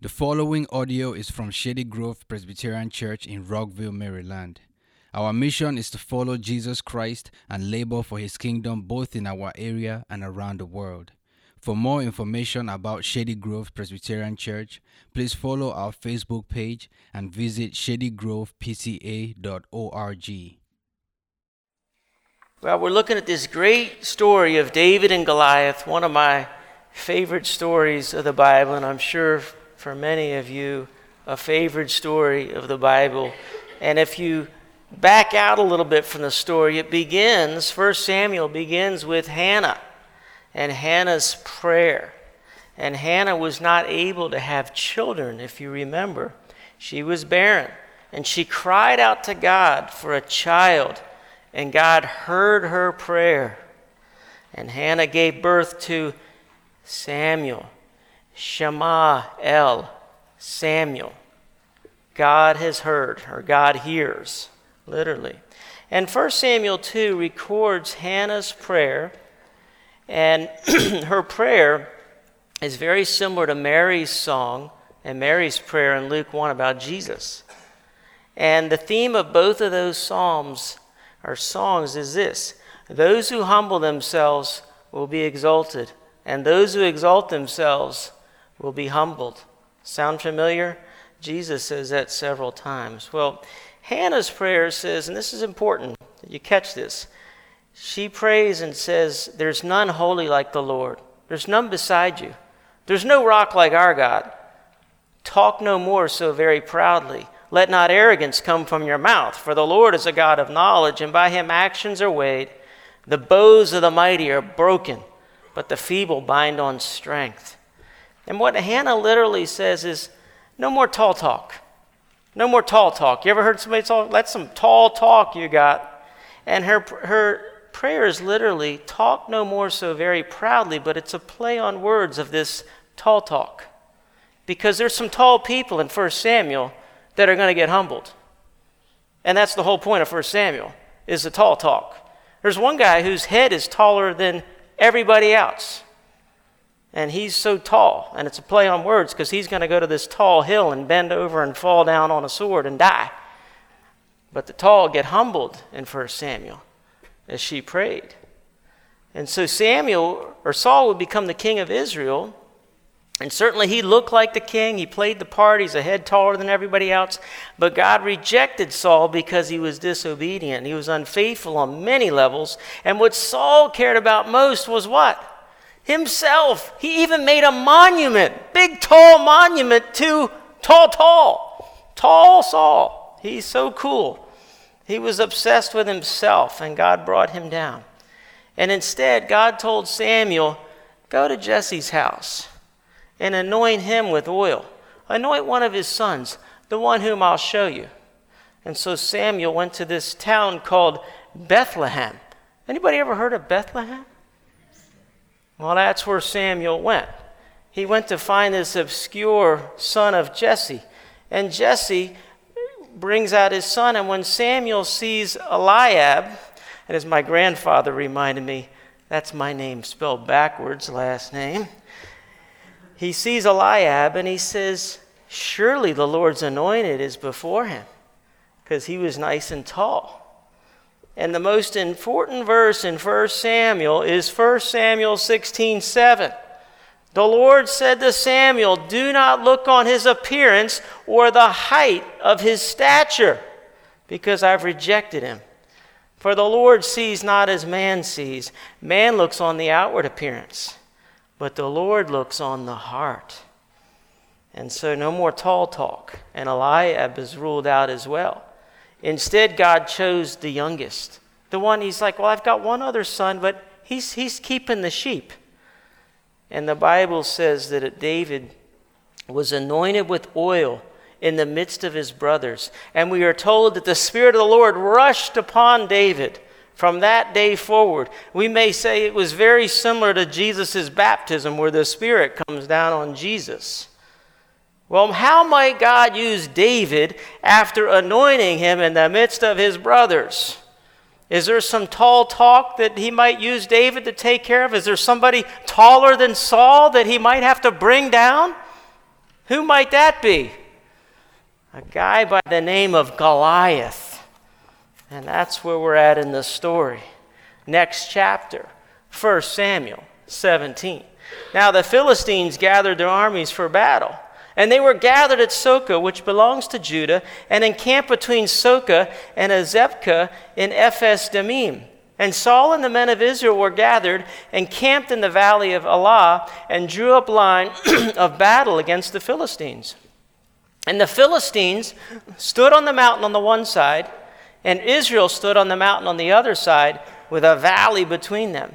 The following audio is from Shady Grove Presbyterian Church in Rockville, Maryland. Our mission is to follow Jesus Christ and labor for his kingdom both in our area and around the world. For more information about Shady Grove Presbyterian Church, please follow our Facebook page and visit shadygrovepca.org. Well, we're looking at this great story of David and Goliath, one of my favorite stories of the Bible, and I'm sure for many of you, a favorite story of the Bible. And if you back out a little bit from the story, it begins, 1 Samuel begins with Hannah and Hannah's prayer. And Hannah was not able to have children, if you remember. She was barren. And she cried out to God for a child and God heard her prayer. And Hannah gave birth to Samuel. Shema El, Samuel. God has heard, or God hears, literally. And 1 Samuel 2 records Hannah's prayer, and her prayer is very similar to Mary's song and Mary's prayer in Luke 1 about Jesus. And the theme of both of those psalms or songs is this Those who humble themselves will be exalted, and those who exalt themselves will be humbled. Sound familiar? Jesus says that several times. Well, Hannah's prayer says, and this is important that you catch this. She prays and says, There's none holy like the Lord. There's none beside you. There's no rock like our God. Talk no more so very proudly. Let not arrogance come from your mouth, for the Lord is a God of knowledge, and by him actions are weighed. The bows of the mighty are broken, but the feeble bind on strength. And what Hannah literally says is no more tall talk. No more tall talk. You ever heard somebody talk? That's some tall talk you got. And her, her prayer is literally talk no more so very proudly, but it's a play on words of this tall talk. Because there's some tall people in 1 Samuel that are going to get humbled. And that's the whole point of 1 Samuel, is the tall talk. There's one guy whose head is taller than everybody else. And he's so tall, and it's a play on words because he's going to go to this tall hill and bend over and fall down on a sword and die. But the tall get humbled in 1 Samuel as she prayed. And so Samuel, or Saul, would become the king of Israel and certainly he looked like the king. He played the part. He's a head taller than everybody else. But God rejected Saul because he was disobedient. He was unfaithful on many levels. And what Saul cared about most was what? Himself. He even made a monument, big, tall monument to tall, tall, tall Saul. He's so cool. He was obsessed with himself, and God brought him down. And instead, God told Samuel, Go to Jesse's house and anoint him with oil. Anoint one of his sons, the one whom I'll show you. And so Samuel went to this town called Bethlehem. Anybody ever heard of Bethlehem? Well, that's where Samuel went. He went to find this obscure son of Jesse. And Jesse brings out his son. And when Samuel sees Eliab, and as my grandfather reminded me, that's my name spelled backwards, last name he sees Eliab and he says, Surely the Lord's anointed is before him, because he was nice and tall. And the most important verse in 1 Samuel is 1 Samuel 16 7. The Lord said to Samuel, Do not look on his appearance or the height of his stature, because I've rejected him. For the Lord sees not as man sees. Man looks on the outward appearance but the Lord looks on the heart. And so no more tall talk. And Eliab is ruled out as well. Instead, God chose the youngest. The one he's like, Well, I've got one other son, but he's, he's keeping the sheep. And the Bible says that David was anointed with oil in the midst of his brothers. And we are told that the Spirit of the Lord rushed upon David from that day forward. We may say it was very similar to Jesus' baptism, where the Spirit comes down on Jesus. Well, how might God use David after anointing him in the midst of his brothers? Is there some tall talk that he might use David to take care of? Is there somebody taller than Saul that he might have to bring down? Who might that be? A guy by the name of Goliath. And that's where we're at in the story. Next chapter, 1 Samuel 17. Now the Philistines gathered their armies for battle. And they were gathered at Socoh, which belongs to Judah, and encamped between Socoh and Azekah in Ephes Dammim. And Saul and the men of Israel were gathered and camped in the valley of Elah and drew up line of battle against the Philistines. And the Philistines stood on the mountain on the one side, and Israel stood on the mountain on the other side, with a valley between them.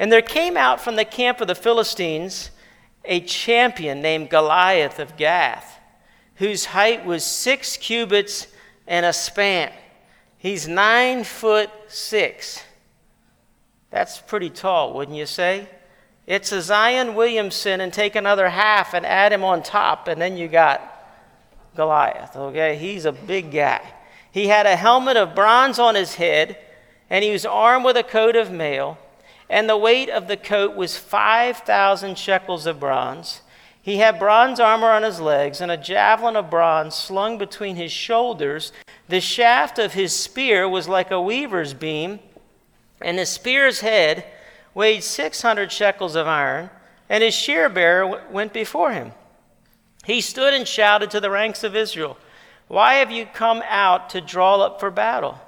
And there came out from the camp of the Philistines a champion named Goliath of Gath, whose height was six cubits and a span. He's nine foot six. That's pretty tall, wouldn't you say? It's a Zion Williamson and take another half and add him on top, and then you got Goliath, okay? He's a big guy. He had a helmet of bronze on his head, and he was armed with a coat of mail and the weight of the coat was 5,000 shekels of bronze. He had bronze armor on his legs and a javelin of bronze slung between his shoulders. The shaft of his spear was like a weaver's beam, and the spear's head weighed 600 shekels of iron, and his shear bearer went before him. He stood and shouted to the ranks of Israel, Why have you come out to draw up for battle?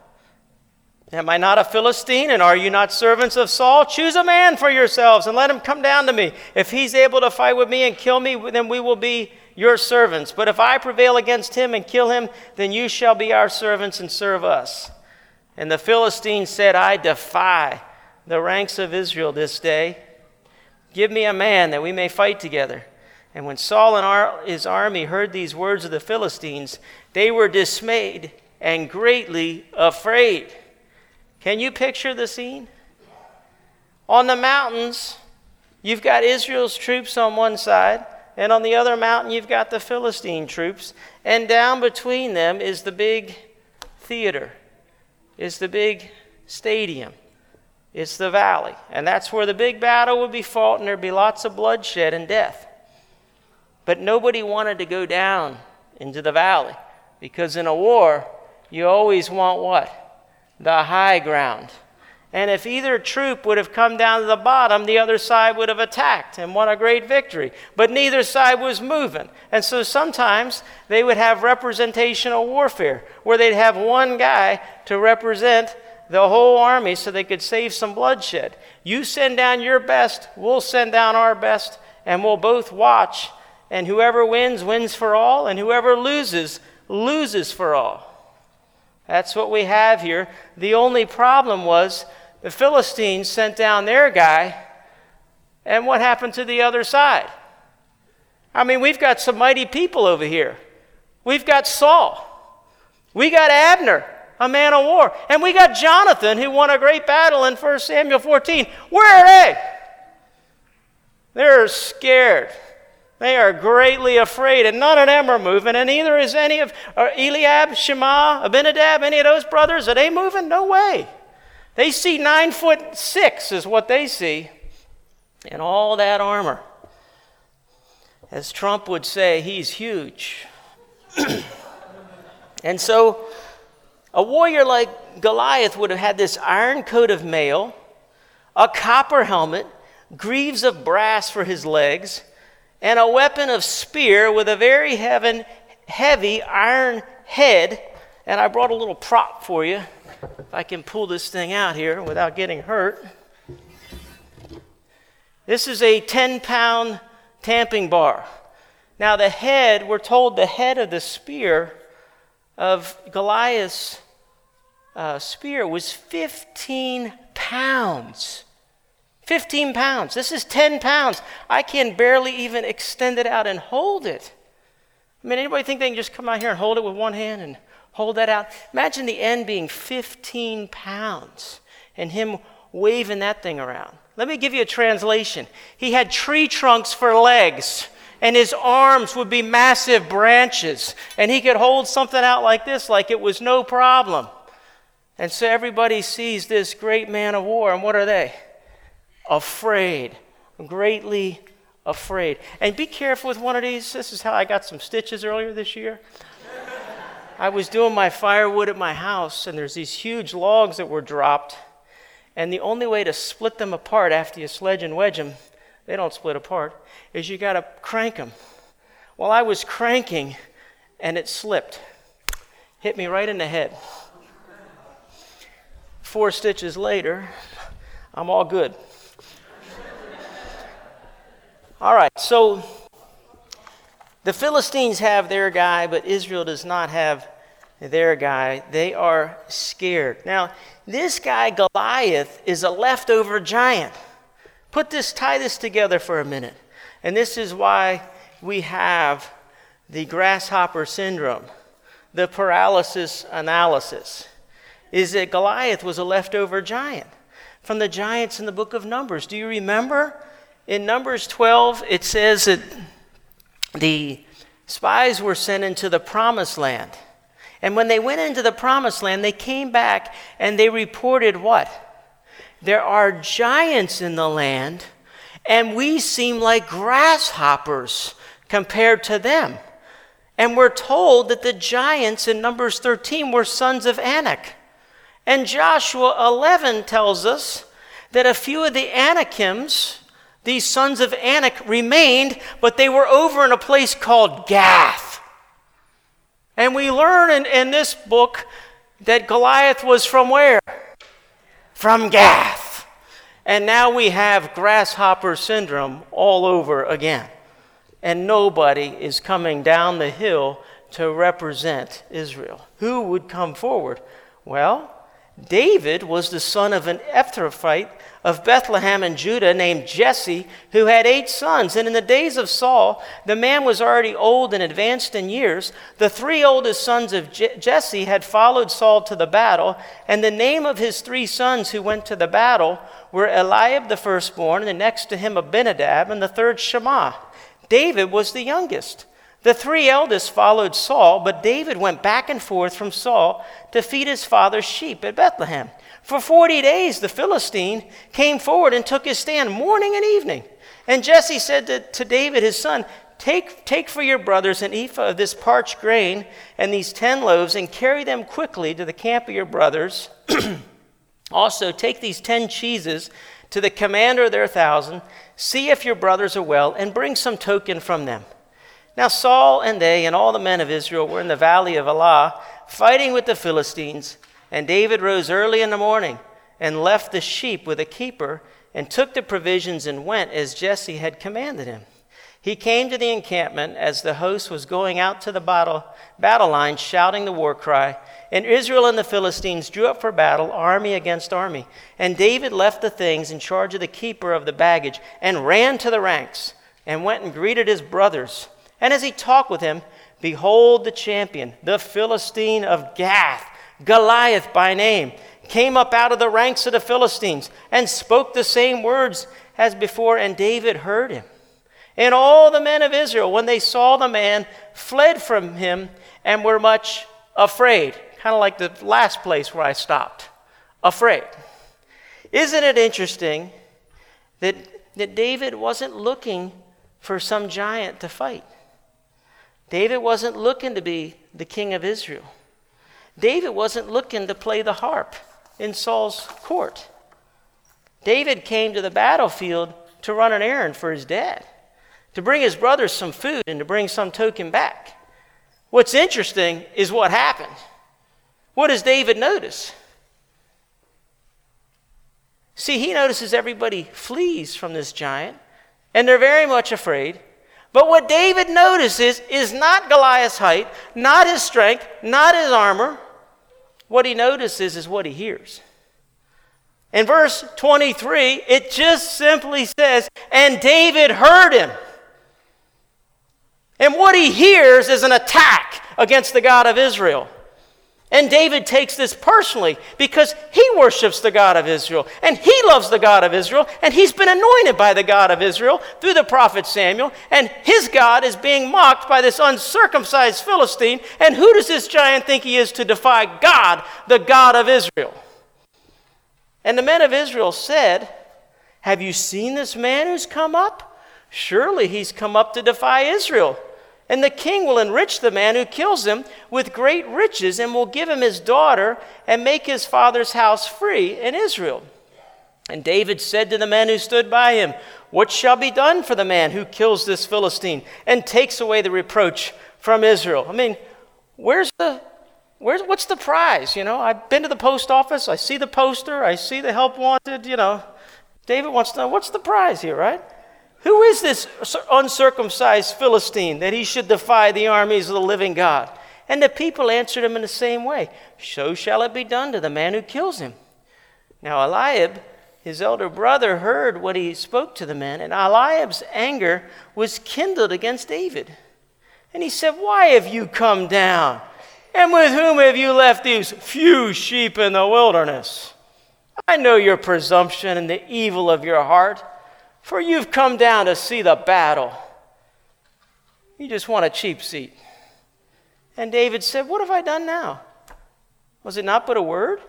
Am I not a Philistine, and are you not servants of Saul? Choose a man for yourselves and let him come down to me. If he's able to fight with me and kill me, then we will be your servants. But if I prevail against him and kill him, then you shall be our servants and serve us. And the Philistine said, I defy the ranks of Israel this day. Give me a man that we may fight together. And when Saul and his army heard these words of the Philistines, they were dismayed and greatly afraid. Can you picture the scene? On the mountains, you've got Israel's troops on one side, and on the other mountain, you've got the Philistine troops, and down between them is the big theater, is the big stadium. It's the valley. And that's where the big battle would be fought, and there'd be lots of bloodshed and death. But nobody wanted to go down into the valley because in a war, you always want what? The high ground. And if either troop would have come down to the bottom, the other side would have attacked and won a great victory. But neither side was moving. And so sometimes they would have representational warfare, where they'd have one guy to represent the whole army so they could save some bloodshed. You send down your best, we'll send down our best, and we'll both watch. And whoever wins, wins for all, and whoever loses, loses for all. That's what we have here. The only problem was the Philistines sent down their guy, and what happened to the other side? I mean, we've got some mighty people over here. We've got Saul. We got Abner, a man of war. And we got Jonathan, who won a great battle in 1 Samuel 14. Where are they? They're scared. They are greatly afraid, and none of them are moving, and neither is any of uh, Eliab, Shammah, Abinadab, any of those brothers. Are they moving? No way. They see nine foot six, is what they see, and all that armor. As Trump would say, he's huge. and so, a warrior like Goliath would have had this iron coat of mail, a copper helmet, greaves of brass for his legs and a weapon of spear with a very heavy, heavy iron head. And I brought a little prop for you, if I can pull this thing out here without getting hurt. This is a 10 pound tamping bar. Now, the head, we're told the head of the spear of Goliath's uh, spear was 15 pounds. 15 pounds. This is 10 pounds. I can barely even extend it out and hold it. I mean, anybody think they can just come out here and hold it with one hand and hold that out? Imagine the end being 15 pounds and him waving that thing around. Let me give you a translation. He had tree trunks for legs, and his arms would be massive branches, and he could hold something out like this, like it was no problem. And so everybody sees this great man of war, and what are they? Afraid, greatly afraid. And be careful with one of these. This is how I got some stitches earlier this year. I was doing my firewood at my house, and there's these huge logs that were dropped. And the only way to split them apart after you sledge and wedge them, they don't split apart, is you got to crank them. Well, I was cranking, and it slipped, hit me right in the head. Four stitches later, I'm all good. All right, so the Philistines have their guy, but Israel does not have their guy. They are scared. Now, this guy, Goliath, is a leftover giant. Put this, tie this together for a minute. And this is why we have the grasshopper syndrome, the paralysis analysis, is that Goliath was a leftover giant from the giants in the book of Numbers. Do you remember? In Numbers 12, it says that the spies were sent into the promised land. And when they went into the promised land, they came back and they reported what? There are giants in the land, and we seem like grasshoppers compared to them. And we're told that the giants in Numbers 13 were sons of Anak. And Joshua 11 tells us that a few of the Anakims, these sons of Anak remained, but they were over in a place called Gath. And we learn in, in this book that Goliath was from where? From Gath. And now we have grasshopper syndrome all over again. And nobody is coming down the hill to represent Israel. Who would come forward? Well, David was the son of an Ephrathite of Bethlehem in Judah named Jesse, who had eight sons. And in the days of Saul, the man was already old and advanced in years. The three oldest sons of Je- Jesse had followed Saul to the battle, and the name of his three sons who went to the battle were Eliab the firstborn, and next to him Abinadab, and the third Shammah. David was the youngest. The three eldest followed Saul, but David went back and forth from Saul to feed his father's sheep at Bethlehem. For 40 days, the Philistine came forward and took his stand morning and evening. And Jesse said to, to David, his son, take, take for your brothers an ephah of this parched grain and these ten loaves, and carry them quickly to the camp of your brothers. also, take these ten cheeses to the commander of their thousand. See if your brothers are well, and bring some token from them. Now, Saul and they and all the men of Israel were in the valley of Elah, fighting with the Philistines. And David rose early in the morning and left the sheep with a keeper and took the provisions and went as Jesse had commanded him. He came to the encampment as the host was going out to the battle, battle line, shouting the war cry. And Israel and the Philistines drew up for battle, army against army. And David left the things in charge of the keeper of the baggage and ran to the ranks and went and greeted his brothers. And as he talked with him, behold, the champion, the Philistine of Gath, Goliath by name, came up out of the ranks of the Philistines and spoke the same words as before, and David heard him. And all the men of Israel, when they saw the man, fled from him and were much afraid. Kind of like the last place where I stopped. Afraid. Isn't it interesting that, that David wasn't looking for some giant to fight? David wasn't looking to be the king of Israel. David wasn't looking to play the harp in Saul's court. David came to the battlefield to run an errand for his dad, to bring his brothers some food and to bring some token back. What's interesting is what happened. What does David notice? See, he notices everybody flees from this giant, and they're very much afraid. But what David notices is not Goliath's height, not his strength, not his armor. What he notices is what he hears. In verse 23, it just simply says, And David heard him. And what he hears is an attack against the God of Israel. And David takes this personally because he worships the God of Israel and he loves the God of Israel and he's been anointed by the God of Israel through the prophet Samuel. And his God is being mocked by this uncircumcised Philistine. And who does this giant think he is to defy God, the God of Israel? And the men of Israel said, Have you seen this man who's come up? Surely he's come up to defy Israel. And the king will enrich the man who kills him with great riches and will give him his daughter and make his father's house free in Israel. And David said to the men who stood by him, What shall be done for the man who kills this Philistine and takes away the reproach from Israel? I mean, where's the where's what's the prize? You know, I've been to the post office, I see the poster, I see the help wanted, you know. David wants to know what's the prize here, right? Who is this uncircumcised Philistine that he should defy the armies of the living God? And the people answered him in the same way So shall it be done to the man who kills him. Now Eliab, his elder brother, heard what he spoke to the men, and Eliab's anger was kindled against David. And he said, Why have you come down? And with whom have you left these few sheep in the wilderness? I know your presumption and the evil of your heart for you've come down to see the battle. You just want a cheap seat. And David said, What have I done now? Was it not but a word?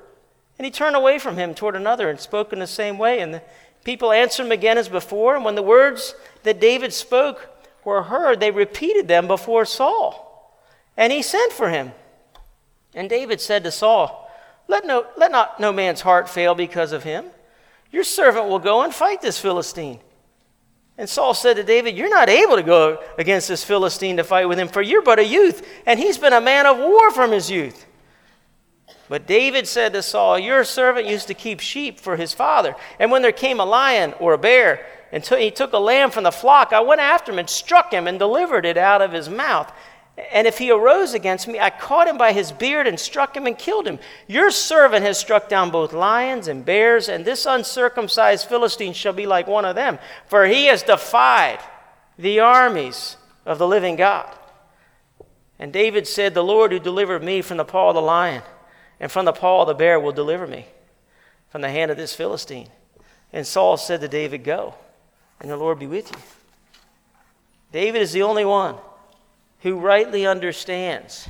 And he turned away from him toward another and spoke in the same way. And the people answered him again as before. And when the words that David spoke were heard, they repeated them before Saul. And he sent for him. And David said to Saul, Let, no, let not no man's heart fail because of him. Your servant will go and fight this Philistine. And Saul said to David, You're not able to go against this Philistine to fight with him, for you're but a youth, and he's been a man of war from his youth. But David said to Saul, Your servant used to keep sheep for his father. And when there came a lion or a bear, and he took a lamb from the flock, I went after him and struck him and delivered it out of his mouth. And if he arose against me, I caught him by his beard and struck him and killed him. Your servant has struck down both lions and bears, and this uncircumcised Philistine shall be like one of them, for he has defied the armies of the living God. And David said, The Lord who delivered me from the paw of the lion and from the paw of the bear will deliver me from the hand of this Philistine. And Saul said to David, Go, and the Lord be with you. David is the only one who rightly understands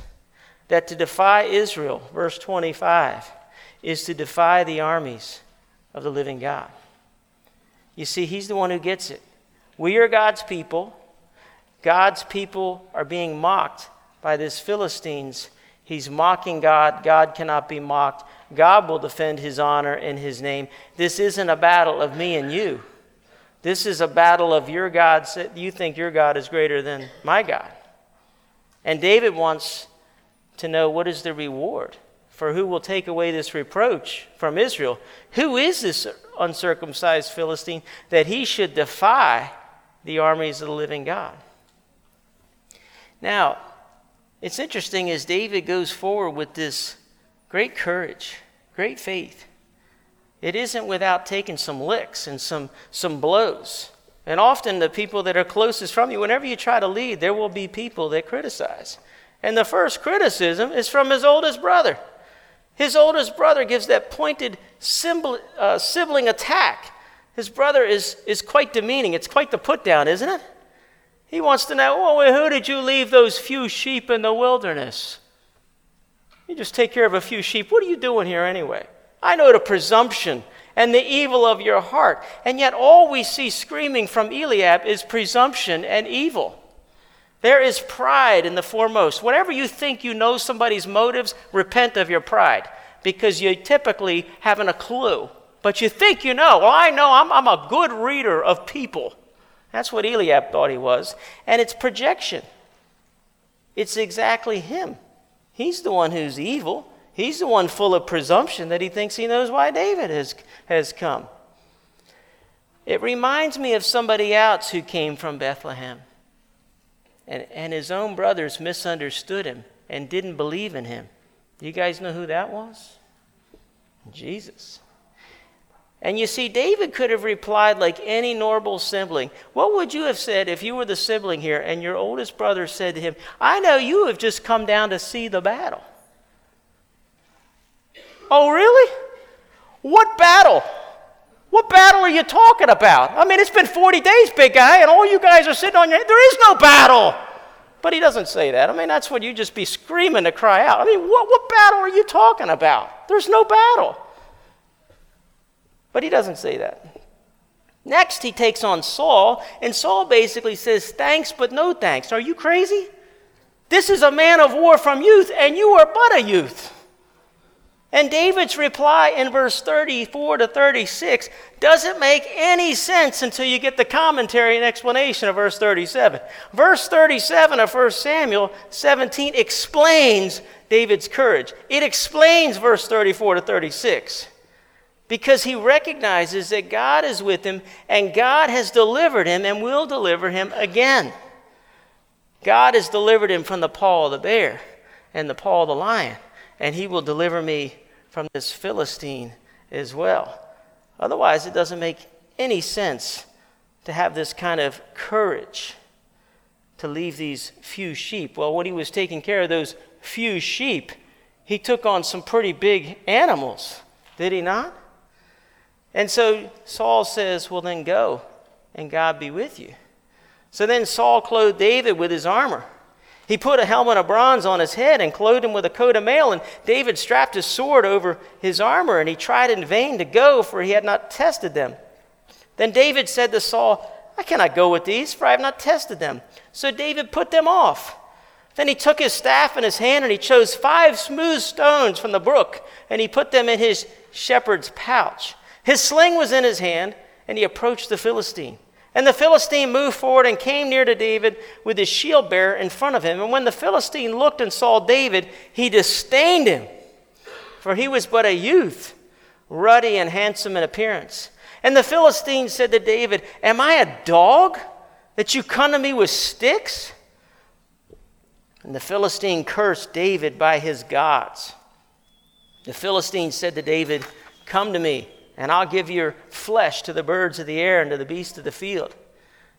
that to defy Israel, verse 25, is to defy the armies of the living God. You see, he's the one who gets it. We are God's people. God's people are being mocked by this Philistines. He's mocking God. God cannot be mocked. God will defend his honor and his name. This isn't a battle of me and you. This is a battle of your God. You think your God is greater than my God. And David wants to know what is the reward for who will take away this reproach from Israel. Who is this uncircumcised Philistine that he should defy the armies of the living God? Now, it's interesting as David goes forward with this great courage, great faith. It isn't without taking some licks and some, some blows. And often, the people that are closest from you, whenever you try to lead, there will be people that criticize. And the first criticism is from his oldest brother. His oldest brother gives that pointed uh, sibling attack. His brother is, is quite demeaning. It's quite the put down, isn't it? He wants to know, oh, well, who did you leave those few sheep in the wilderness? You just take care of a few sheep. What are you doing here anyway? I know the presumption and the evil of your heart. And yet, all we see screaming from Eliab is presumption and evil. There is pride in the foremost. Whenever you think you know somebody's motives, repent of your pride because you typically haven't a clue. But you think you know. Well, I know I'm, I'm a good reader of people. That's what Eliab thought he was. And it's projection. It's exactly him. He's the one who's evil. He's the one full of presumption that he thinks he knows why David has, has come. It reminds me of somebody else who came from Bethlehem. And, and his own brothers misunderstood him and didn't believe in him. You guys know who that was? Jesus. And you see, David could have replied like any normal sibling. What would you have said if you were the sibling here and your oldest brother said to him, I know you have just come down to see the battle? Oh, really? What battle? What battle are you talking about? I mean, it's been 40 days, big guy, and all you guys are sitting on your head. There is no battle. But he doesn't say that. I mean, that's what you just be screaming to cry out. I mean, what, what battle are you talking about? There's no battle. But he doesn't say that. Next, he takes on Saul, and Saul basically says, Thanks, but no thanks. Are you crazy? This is a man of war from youth, and you are but a youth. And David's reply in verse 34 to 36 doesn't make any sense until you get the commentary and explanation of verse 37. Verse 37 of 1 Samuel 17 explains David's courage. It explains verse 34 to 36 because he recognizes that God is with him and God has delivered him and will deliver him again. God has delivered him from the paw of the bear and the paw of the lion, and he will deliver me from this Philistine as well. Otherwise, it doesn't make any sense to have this kind of courage to leave these few sheep. Well, when he was taking care of those few sheep, he took on some pretty big animals, did he not? And so Saul says, Well, then go, and God be with you. So then Saul clothed David with his armor. He put a helmet of bronze on his head and clothed him with a coat of mail. And David strapped his sword over his armor, and he tried in vain to go, for he had not tested them. Then David said to Saul, I cannot go with these, for I have not tested them. So David put them off. Then he took his staff in his hand, and he chose five smooth stones from the brook, and he put them in his shepherd's pouch. His sling was in his hand, and he approached the Philistine. And the Philistine moved forward and came near to David with his shield bearer in front of him. And when the Philistine looked and saw David, he disdained him, for he was but a youth, ruddy and handsome in appearance. And the Philistine said to David, Am I a dog that you come to me with sticks? And the Philistine cursed David by his gods. The Philistine said to David, Come to me and I'll give your flesh to the birds of the air and to the beasts of the field.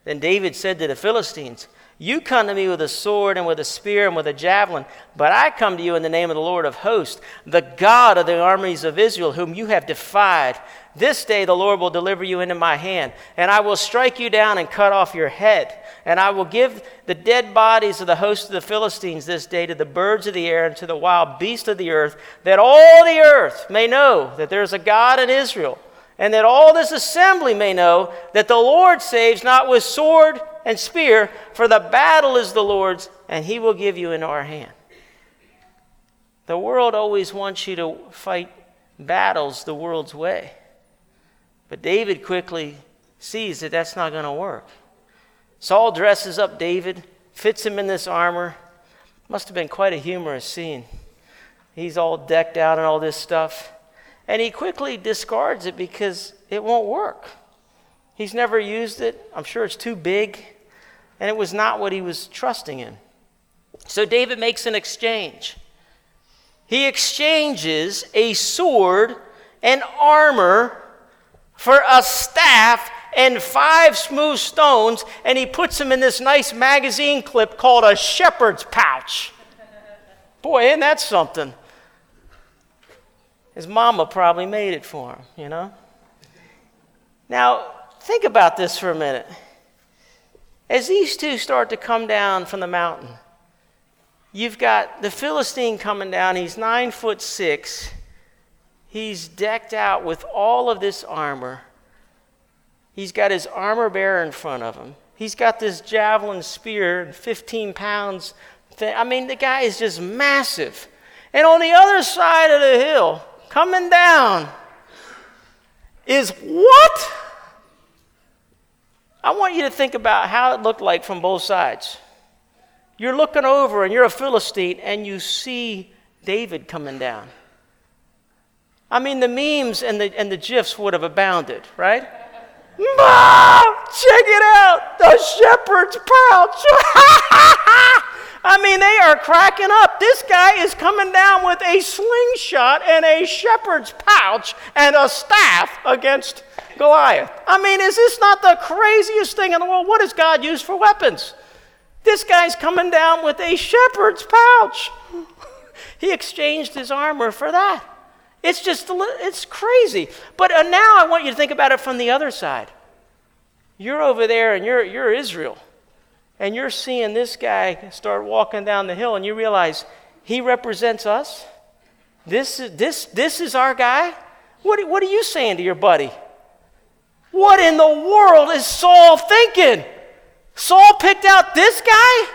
Then David said to the Philistines, You come to me with a sword and with a spear and with a javelin, but I come to you in the name of the Lord of hosts, the God of the armies of Israel, whom you have defied. This day the Lord will deliver you into my hand, and I will strike you down and cut off your head. And I will give the dead bodies of the host of the Philistines this day to the birds of the air and to the wild beasts of the earth, that all the earth may know that there is a God in Israel, and that all this assembly may know that the Lord saves not with sword and spear, for the battle is the Lord's, and he will give you into our hand. The world always wants you to fight battles the world's way. But David quickly sees that that's not going to work. Saul dresses up David, fits him in this armor. Must have been quite a humorous scene. He's all decked out and all this stuff. And he quickly discards it because it won't work. He's never used it. I'm sure it's too big. And it was not what he was trusting in. So David makes an exchange. He exchanges a sword and armor for a staff and five smooth stones, and he puts them in this nice magazine clip called a shepherd's pouch. Boy, isn't that something? His mama probably made it for him, you know? Now, think about this for a minute. As these two start to come down from the mountain, you've got the Philistine coming down. He's nine foot six. He's decked out with all of this armor. He's got his armor bearer in front of him. He's got this javelin spear, and 15 pounds. Thing. I mean, the guy is just massive. And on the other side of the hill, coming down, is what? I want you to think about how it looked like from both sides. You're looking over and you're a Philistine and you see David coming down. I mean, the memes and the, and the GIFs would have abounded, right? Mom, check it out, the shepherd's pouch. I mean, they are cracking up. This guy is coming down with a slingshot and a shepherd's pouch and a staff against Goliath. I mean, is this not the craziest thing in the world? What does God use for weapons? This guy's coming down with a shepherd's pouch. he exchanged his armor for that. It's just, it's crazy. But uh, now I want you to think about it from the other side. You're over there and you're, you're Israel. And you're seeing this guy start walking down the hill and you realize he represents us. This, is, this, this is our guy. What, what are you saying to your buddy? What in the world is Saul thinking? Saul picked out this guy?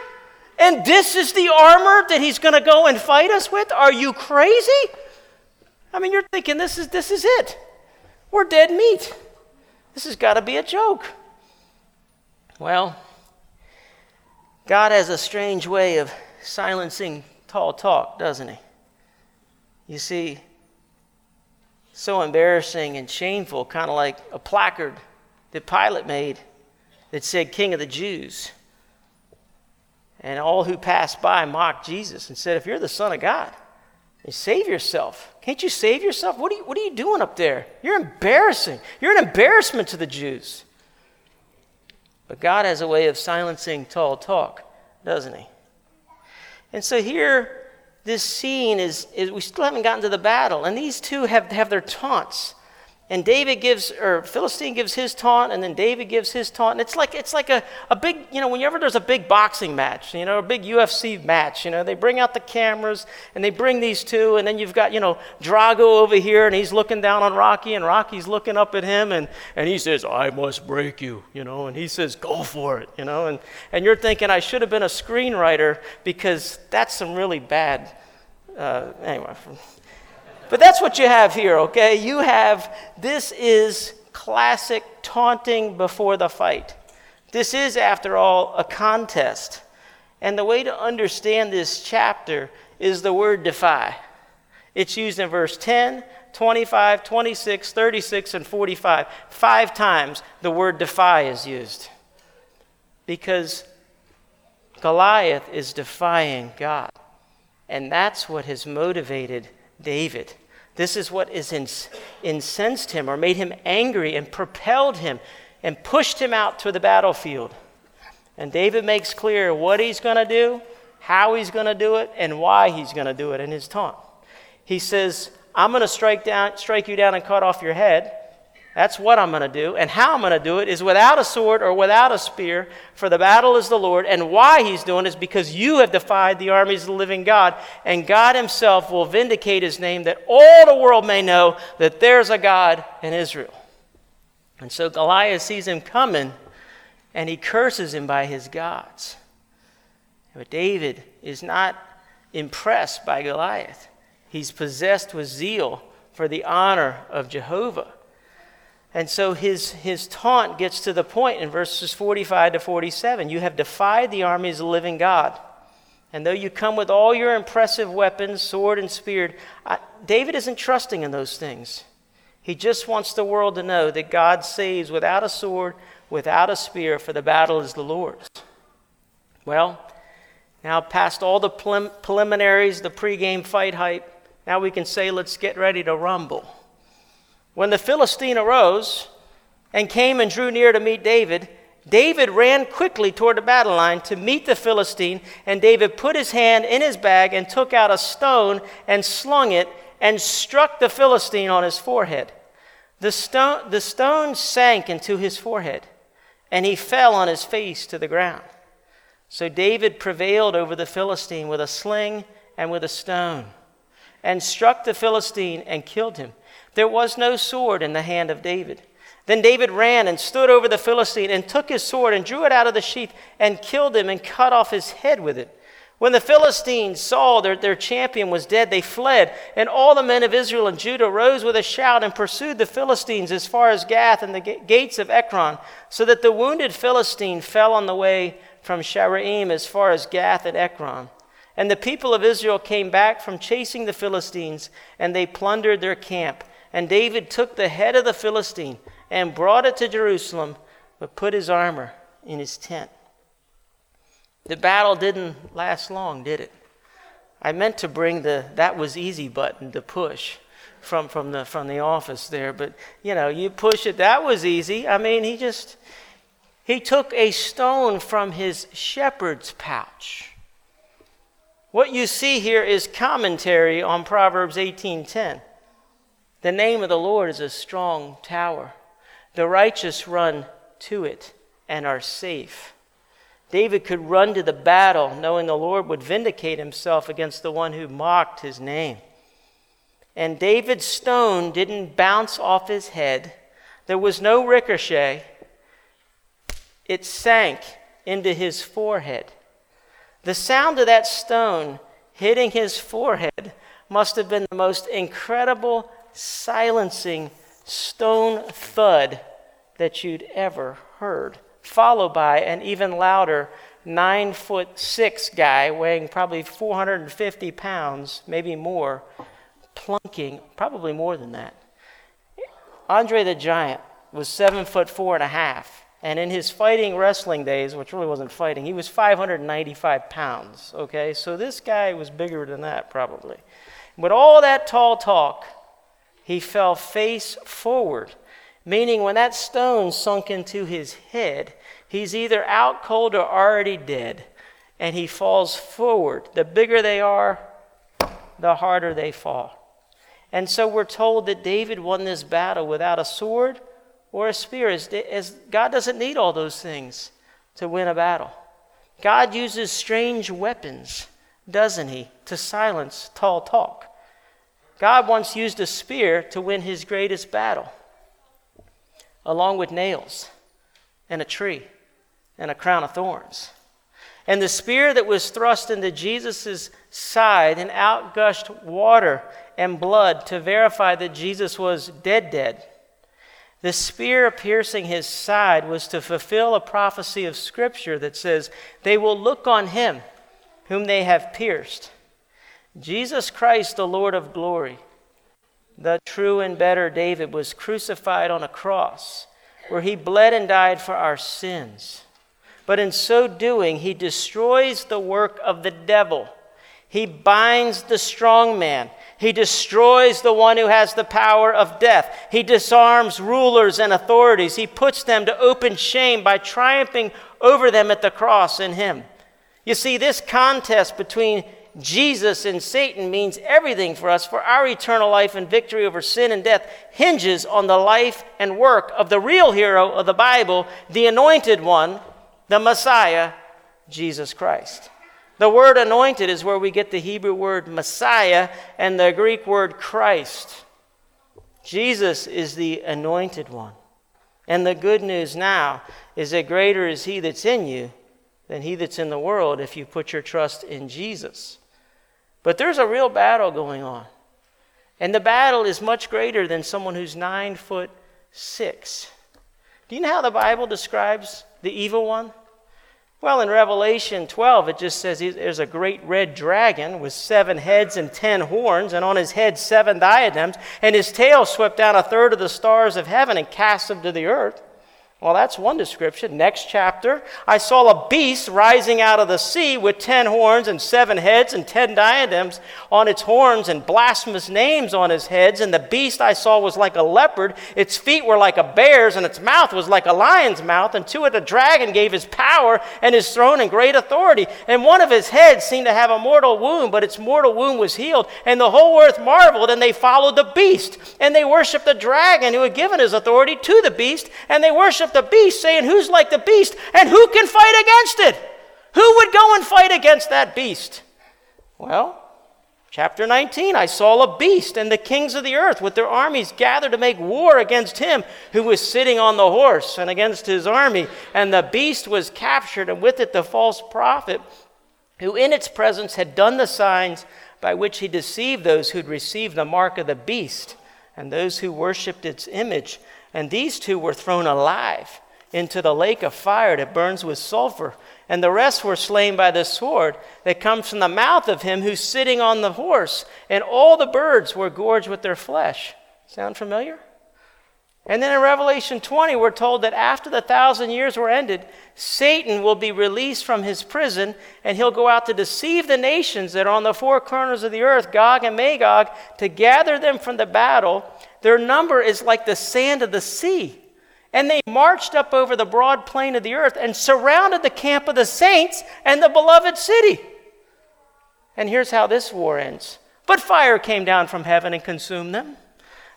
And this is the armor that he's going to go and fight us with? Are you crazy? I mean, you're thinking this is, this is it. We're dead meat. This has got to be a joke. Well, God has a strange way of silencing tall talk, doesn't he? You see, so embarrassing and shameful, kind of like a placard that Pilate made that said, King of the Jews. And all who passed by mocked Jesus and said, If you're the Son of God, save yourself. Can't you save yourself? What are you, what are you doing up there? You're embarrassing. You're an embarrassment to the Jews. But God has a way of silencing tall talk, doesn't He? And so here, this scene is, is we still haven't gotten to the battle, and these two have, have their taunts. And David gives, or Philistine gives his taunt, and then David gives his taunt. And it's like, it's like a, a big, you know, whenever there's a big boxing match, you know, a big UFC match, you know, they bring out the cameras and they bring these two, and then you've got, you know, Drago over here, and he's looking down on Rocky, and Rocky's looking up at him, and, and he says, I must break you, you know, and he says, go for it, you know, and, and you're thinking, I should have been a screenwriter because that's some really bad, uh, anyway. But that's what you have here, okay? You have this is classic taunting before the fight. This is, after all, a contest. And the way to understand this chapter is the word defy. It's used in verse 10, 25, 26, 36, and 45. Five times the word defy is used. Because Goliath is defying God. And that's what has motivated David. This is what is incensed him or made him angry and propelled him and pushed him out to the battlefield. And David makes clear what he's going to do, how he's going to do it, and why he's going to do it in his taunt. He says, I'm going to strike, down, strike you down and cut off your head. That's what I'm going to do. And how I'm going to do it is without a sword or without a spear, for the battle is the Lord. And why he's doing it is because you have defied the armies of the living God. And God himself will vindicate his name that all the world may know that there's a God in Israel. And so Goliath sees him coming and he curses him by his gods. But David is not impressed by Goliath, he's possessed with zeal for the honor of Jehovah. And so his, his taunt gets to the point in verses 45 to 47. You have defied the armies of the living God. And though you come with all your impressive weapons, sword and spear, I, David isn't trusting in those things. He just wants the world to know that God saves without a sword, without a spear, for the battle is the Lord's. Well, now past all the prelim- preliminaries, the pregame fight hype, now we can say, let's get ready to rumble. When the Philistine arose and came and drew near to meet David, David ran quickly toward the battle line to meet the Philistine, and David put his hand in his bag and took out a stone and slung it and struck the Philistine on his forehead. The stone, the stone sank into his forehead, and he fell on his face to the ground. So David prevailed over the Philistine with a sling and with a stone, and struck the Philistine and killed him. There was no sword in the hand of David. Then David ran and stood over the Philistine and took his sword and drew it out of the sheath and killed him and cut off his head with it. When the Philistines saw that their champion was dead, they fled, and all the men of Israel and Judah rose with a shout and pursued the Philistines as far as Gath and the gates of Ekron, so that the wounded Philistine fell on the way from Shaaraim as far as Gath and Ekron. And the people of Israel came back from chasing the Philistines, and they plundered their camp. And David took the head of the Philistine and brought it to Jerusalem, but put his armor in his tent. The battle didn't last long, did it? I meant to bring the that was easy button to push from, from, the, from the office there, but you know, you push it, that was easy. I mean, he just, he took a stone from his shepherd's pouch. What you see here is commentary on Proverbs 18:10. The name of the Lord is a strong tower. The righteous run to it and are safe. David could run to the battle knowing the Lord would vindicate himself against the one who mocked his name. And David's stone didn't bounce off his head. There was no ricochet, it sank into his forehead. The sound of that stone hitting his forehead must have been the most incredible, silencing stone thud that you'd ever heard, followed by an even louder nine foot six guy weighing probably 450 pounds, maybe more, plunking, probably more than that. Andre the Giant was seven foot four and a half. And in his fighting wrestling days, which really wasn't fighting, he was 595 pounds. Okay, so this guy was bigger than that, probably. But all that tall talk, he fell face forward, meaning when that stone sunk into his head, he's either out cold or already dead, and he falls forward. The bigger they are, the harder they fall. And so we're told that David won this battle without a sword or a spear, as, as God doesn't need all those things to win a battle. God uses strange weapons, doesn't He, to silence tall talk. God once used a spear to win his greatest battle, along with nails and a tree and a crown of thorns. And the spear that was thrust into Jesus' side and out gushed water and blood to verify that Jesus was dead, dead. The spear piercing his side was to fulfill a prophecy of Scripture that says, They will look on him whom they have pierced. Jesus Christ, the Lord of glory, the true and better David, was crucified on a cross where he bled and died for our sins. But in so doing, he destroys the work of the devil. He binds the strong man. He destroys the one who has the power of death. He disarms rulers and authorities. He puts them to open shame by triumphing over them at the cross in him. You see, this contest between Jesus and Satan means everything for us, for our eternal life and victory over sin and death hinges on the life and work of the real hero of the Bible, the anointed one, the Messiah, Jesus Christ. The word anointed is where we get the Hebrew word Messiah and the Greek word Christ. Jesus is the anointed one. And the good news now is that greater is he that's in you than he that's in the world if you put your trust in Jesus. But there's a real battle going on. And the battle is much greater than someone who's nine foot six. Do you know how the Bible describes the evil one? Well, in Revelation 12, it just says there's a great red dragon with seven heads and ten horns, and on his head seven diadems, and his tail swept down a third of the stars of heaven and cast them to the earth. Well, that's one description. Next chapter, I saw a beast rising out of the sea with ten horns and seven heads and ten diadems on its horns and blasphemous names on his heads. And the beast I saw was like a leopard. Its feet were like a bear's, and its mouth was like a lion's mouth. And to it a dragon gave his power and his throne and great authority. And one of his heads seemed to have a mortal wound, but its mortal wound was healed. And the whole earth marveled, and they followed the beast. And they worshiped the dragon who had given his authority to the beast, and they worshiped the beast, saying, Who's like the beast and who can fight against it? Who would go and fight against that beast? Well, chapter 19 I saw a beast and the kings of the earth with their armies gathered to make war against him who was sitting on the horse and against his army. And the beast was captured, and with it the false prophet who in its presence had done the signs by which he deceived those who'd received the mark of the beast and those who worshipped its image. And these two were thrown alive into the lake of fire that burns with sulfur. And the rest were slain by the sword that comes from the mouth of him who's sitting on the horse. And all the birds were gorged with their flesh. Sound familiar? And then in Revelation 20, we're told that after the thousand years were ended, Satan will be released from his prison and he'll go out to deceive the nations that are on the four corners of the earth, Gog and Magog, to gather them from the battle their number is like the sand of the sea. And they marched up over the broad plain of the earth and surrounded the camp of the saints and the beloved city. And here's how this war ends. But fire came down from heaven and consumed them.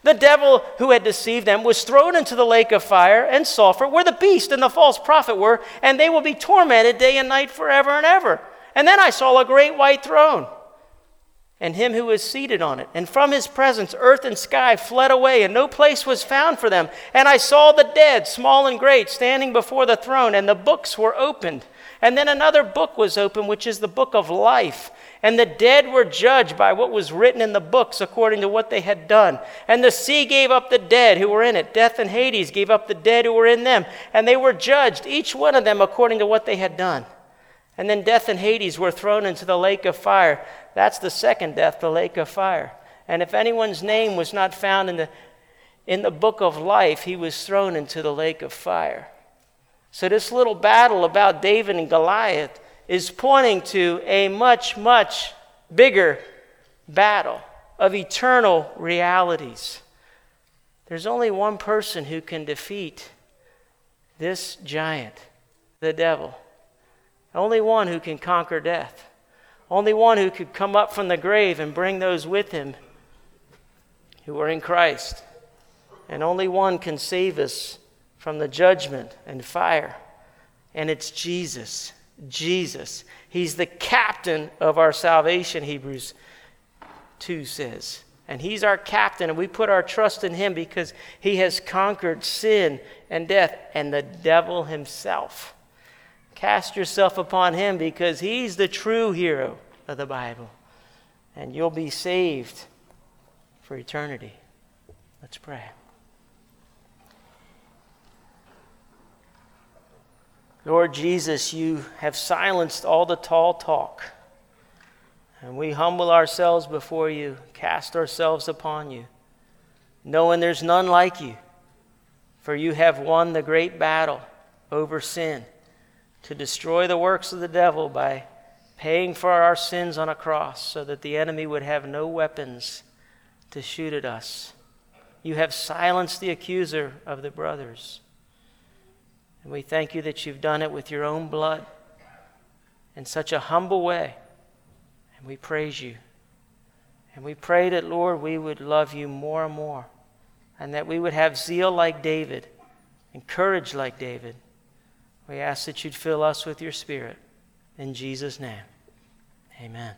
The devil who had deceived them was thrown into the lake of fire and sulfur, where the beast and the false prophet were, and they will be tormented day and night forever and ever. And then I saw a great white throne and him who was seated on it. And from his presence, earth and sky fled away, and no place was found for them. And I saw the dead, small and great, standing before the throne, and the books were opened. And then another book was opened, which is the book of life. And the dead were judged by what was written in the books according to what they had done. And the sea gave up the dead who were in it. Death and Hades gave up the dead who were in them. And they were judged, each one of them according to what they had done. And then death and Hades were thrown into the lake of fire. That's the second death, the lake of fire. And if anyone's name was not found in the, in the book of life, he was thrown into the lake of fire. So, this little battle about David and Goliath is pointing to a much, much bigger battle of eternal realities. There's only one person who can defeat this giant, the devil. Only one who can conquer death. Only one who could come up from the grave and bring those with him who are in Christ. And only one can save us from the judgment and fire. And it's Jesus. Jesus. He's the captain of our salvation, Hebrews 2 says. And He's our captain, and we put our trust in Him because He has conquered sin and death and the devil himself. Cast yourself upon him because he's the true hero of the Bible. And you'll be saved for eternity. Let's pray. Lord Jesus, you have silenced all the tall talk. And we humble ourselves before you, cast ourselves upon you, knowing there's none like you, for you have won the great battle over sin to destroy the works of the devil by paying for our sins on a cross so that the enemy would have no weapons to shoot at us. You have silenced the accuser of the brothers. And we thank you that you've done it with your own blood in such a humble way. And we praise you. And we pray that, Lord, we would love you more and more, and that we would have zeal like David and courage like David. We ask that you'd fill us with your Spirit. In Jesus' name, amen.